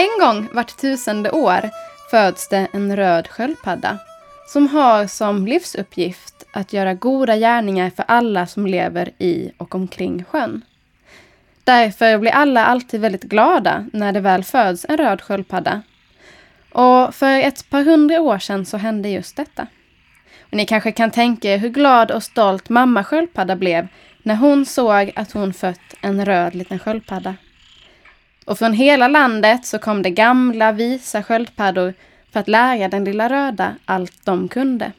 En gång vart tusende år föds det en röd sköldpadda som har som livsuppgift att göra goda gärningar för alla som lever i och omkring sjön. Därför blir alla alltid väldigt glada när det väl föds en röd sköldpadda. Och för ett par hundra år sedan så hände just detta. Och ni kanske kan tänka er hur glad och stolt mamma sköldpadda blev när hon såg att hon fött en röd liten sköldpadda. Och från hela landet så kom det gamla visa sköldpaddor för att lära den lilla röda allt de kunde.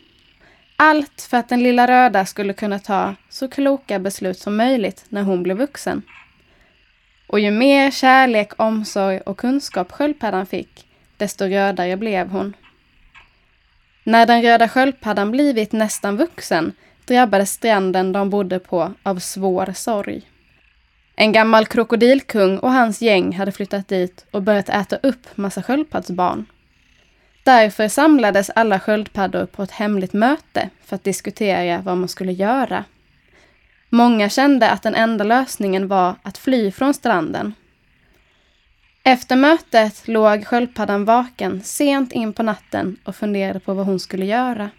Allt för att den lilla röda skulle kunna ta så kloka beslut som möjligt när hon blev vuxen. Och ju mer kärlek, omsorg och kunskap sköldpaddan fick, desto rödare blev hon. När den röda sköldpaddan blivit nästan vuxen drabbades stranden de bodde på av svår sorg. En gammal krokodilkung och hans gäng hade flyttat dit och börjat äta upp massa sköldpaddsbarn. Därför samlades alla sköldpaddor på ett hemligt möte för att diskutera vad man skulle göra. Många kände att den enda lösningen var att fly från stranden. Efter mötet låg sköldpaddan vaken sent in på natten och funderade på vad hon skulle göra.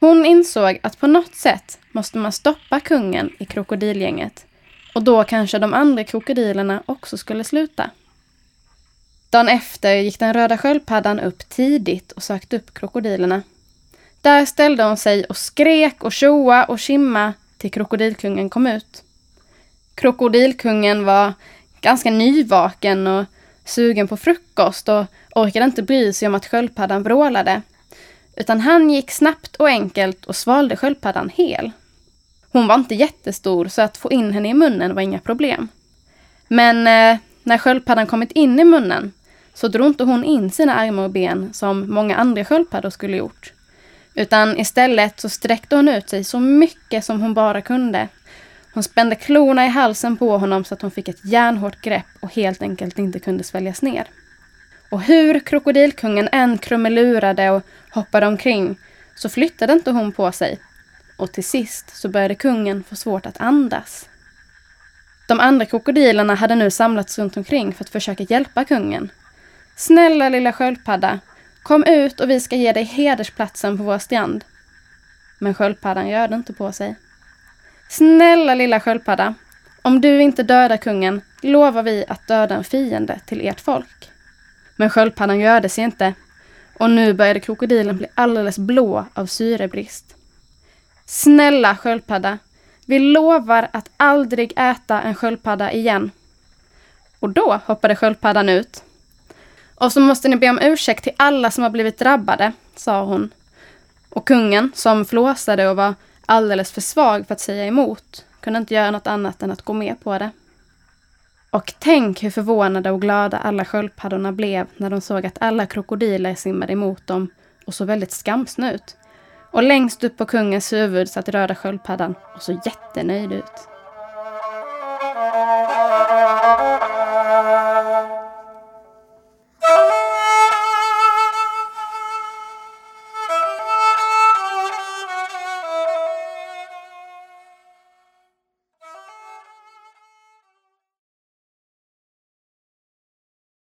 Hon insåg att på något sätt måste man stoppa kungen i krokodilgänget och då kanske de andra krokodilerna också skulle sluta. Dagen efter gick den röda sköldpaddan upp tidigt och sökte upp krokodilerna. Där ställde hon sig och skrek och tjoa och kimma till krokodilkungen kom ut. Krokodilkungen var ganska nyvaken och sugen på frukost och orkade inte bry sig om att sköldpaddan vrålade. Utan han gick snabbt och enkelt och svalde sköldpaddan hel. Hon var inte jättestor så att få in henne i munnen var inga problem. Men eh, när sköldpaddan kommit in i munnen så drog inte hon in sina armar och ben som många andra sköldpaddor skulle gjort. Utan istället så sträckte hon ut sig så mycket som hon bara kunde. Hon spände klorna i halsen på honom så att hon fick ett järnhårt grepp och helt enkelt inte kunde sväljas ner. Och hur krokodilkungen än krumelurade och hoppade omkring så flyttade inte hon på sig. Och till sist så började kungen få svårt att andas. De andra krokodilerna hade nu samlats runt omkring för att försöka hjälpa kungen. Snälla lilla sköldpadda, kom ut och vi ska ge dig hedersplatsen på vår strand. Men sköldpaddan rörde inte på sig. Snälla lilla sköldpadda, om du inte dödar kungen lovar vi att döda en fiende till ert folk. Men sköldpaddan rörde sig inte och nu började krokodilen bli alldeles blå av syrebrist. Snälla sköldpadda, vi lovar att aldrig äta en sköldpadda igen. Och då hoppade sköldpaddan ut. Och så måste ni be om ursäkt till alla som har blivit drabbade, sa hon. Och kungen, som flåsade och var alldeles för svag för att säga emot, kunde inte göra något annat än att gå med på det. Och tänk hur förvånade och glada alla sköldpaddorna blev när de såg att alla krokodiler simmade emot dem och såg väldigt skamsna ut. Och längst upp på kungens huvud satt röda sköldpaddan och såg jättenöjd ut.